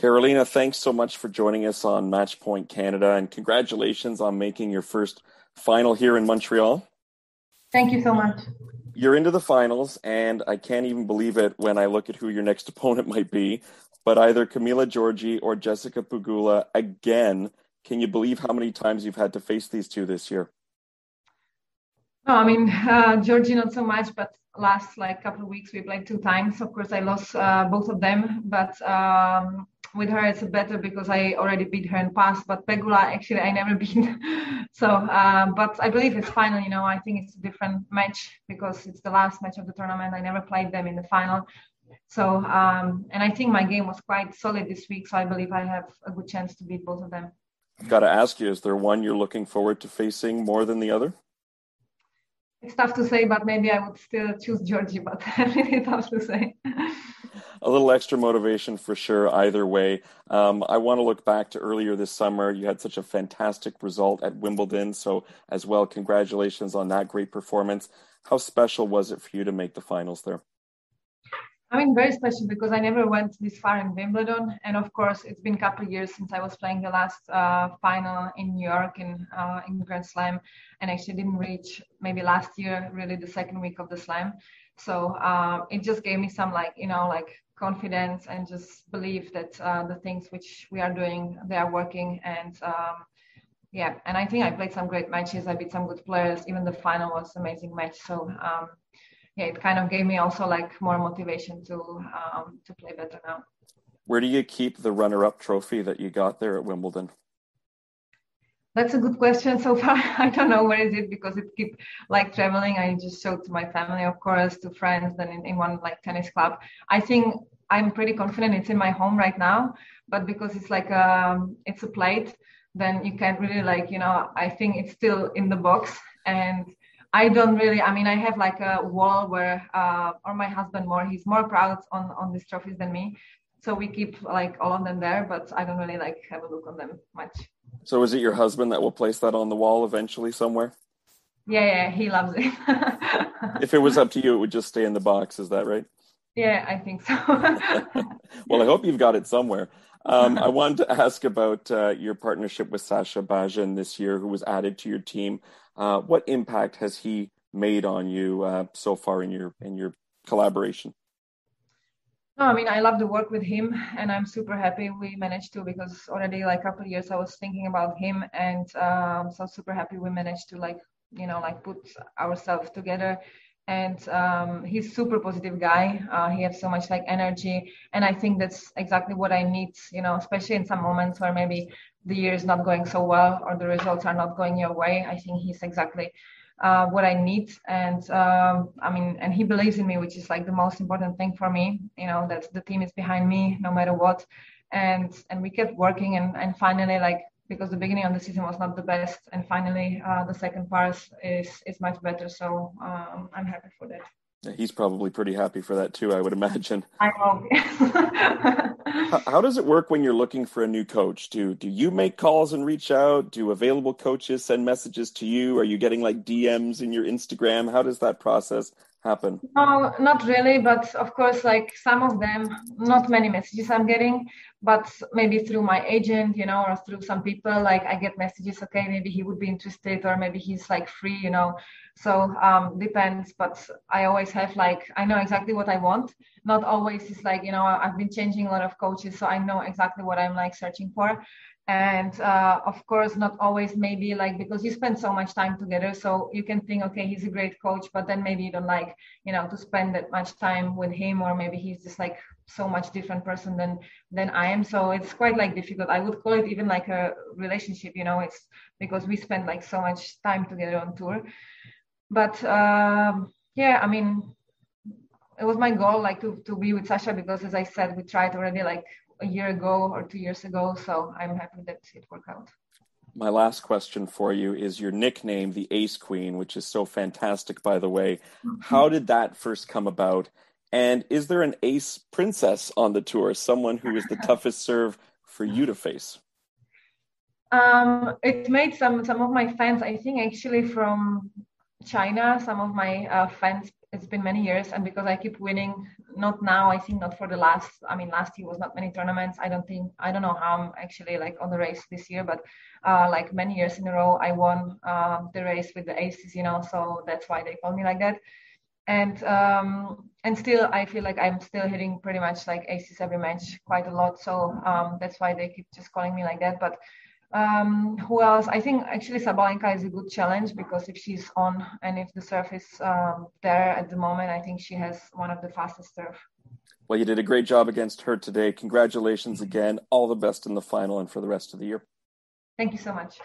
Karolina, thanks so much for joining us on Matchpoint Canada, and congratulations on making your first final here in Montreal. Thank you so much. You're into the finals, and I can't even believe it when I look at who your next opponent might be. But either Camila Giorgi or Jessica Pegula again. Can you believe how many times you've had to face these two this year? No, I mean uh, Giorgi not so much, but last like couple of weeks we played two times. Of course, I lost uh, both of them, but um, with her it's better because I already beat her in past. But Pegula actually I never beat. so, uh, but I believe it's final. You know, I think it's a different match because it's the last match of the tournament. I never played them in the final. So, um, and I think my game was quite solid this week. So I believe I have a good chance to beat both of them. I've got to ask you: Is there one you're looking forward to facing more than the other? It's tough to say, but maybe I would still choose Giorgi. but it's really tough to say. A little extra motivation for sure, either way. Um, I want to look back to earlier this summer. You had such a fantastic result at Wimbledon. So, as well, congratulations on that great performance. How special was it for you to make the finals there? I mean, very special because I never went this far in Wimbledon, and of course, it's been a couple of years since I was playing the last uh, final in New York in uh, in Grand Slam, and actually didn't reach maybe last year really the second week of the Slam. So uh, it just gave me some like you know like confidence and just believe that uh, the things which we are doing they are working and. Um, yeah, and I think I played some great matches. I beat some good players. Even the final was amazing match. So um, yeah, it kind of gave me also like more motivation to um, to play better now. Where do you keep the runner-up trophy that you got there at Wimbledon? That's a good question. So far, I don't know where is it because it keep like traveling. I just showed to my family, of course, to friends, then in, in one like tennis club. I think I'm pretty confident it's in my home right now, but because it's like um it's a plate, then you can't really like you know. I think it's still in the box and I don't really. I mean, I have like a wall where, uh, or my husband more. He's more proud on on these trophies than me. So we keep like all of them there, but I don't really like have a look on them much. So is it your husband that will place that on the wall eventually somewhere? Yeah, yeah, he loves it. if it was up to you, it would just stay in the box. Is that right? Yeah, I think so. well, I hope you've got it somewhere. Um, I wanted to ask about uh, your partnership with Sascha Bajin this year, who was added to your team. Uh, what impact has he made on you uh, so far in your in your collaboration? No, I mean I love to work with him, and I'm super happy we managed to because already like a couple of years I was thinking about him, and um, so super happy we managed to like you know like put ourselves together and um, he's super positive guy. Uh, he has so much like energy. And i think that's exactly what i need you know especially in some moments where maybe the year is not going so well or the results are not going your way. I think he's exactly uh, what i need. And um, i mean and he believes in me which is like the most important thing for me you know that the team is behind me no matter what. And and we kept working and and finally like because the beginning of the season was not the best, and finally uh, the second part is is much better. So um, I'm happy for that. Yeah, he's probably pretty happy for that too, I would imagine. I hope. how, how, does it work when you're looking for a new coach? Do do you make calls and reach out? Do available coaches send messages to you? Are you getting like DMs in your Instagram? How does that process happen? No, not really, but of course, like some of them, not many messages I'm getting, but maybe through my agent, you know, or through some people, like I get messages, okay, maybe he would be interested, or maybe he's like free, you know. So um, depends, but I always have like I know exactly what I want. Not always is like you know I've been changing a lot of coaches, so I know exactly what I'm like searching for and uh, of course not always maybe like because you spend so much time together so you can think okay he's a great coach but then maybe you don't like you know to spend that much time with him or maybe he's just like so much different person than than i am. So it's quite like difficult. I would call it even like a relationship you know it's because we spend like so much time together on tour. But um, yeah i mean it was my goal like to, to be with sasha because as i said we tried already like a year ago or two years ago. So I'm happy that it worked out. My last question for you is your nickname, the Ace Queen, which is so fantastic, by the way. Mm-hmm. How did that first come about? And is there an ace princess on the tour, someone who is the toughest serve for you to face? Um, it made some some of my fans, I think, actually from China. Some of my uh, fans it's been many years and because i keep winning not now i think not for the last i mean last year was not many tournaments i don't think i don't know how i'm actually like on the race this year but uh, like many years in a row i won uh, the race with the aces you know so that's why they call me like that and um, and still I feel like I'm still hitting pretty much like aces every match quite a lot. So um, that's why they keep just calling me like that. But um, who else? I think actually Sabalenka is a good challenge because if she's on and if the surf is um, there at the moment, I think she has one of the fastest surf. Well, you did a great job against her today. Congratulations again. All the best in the final and for the rest of the year. Thank you so much.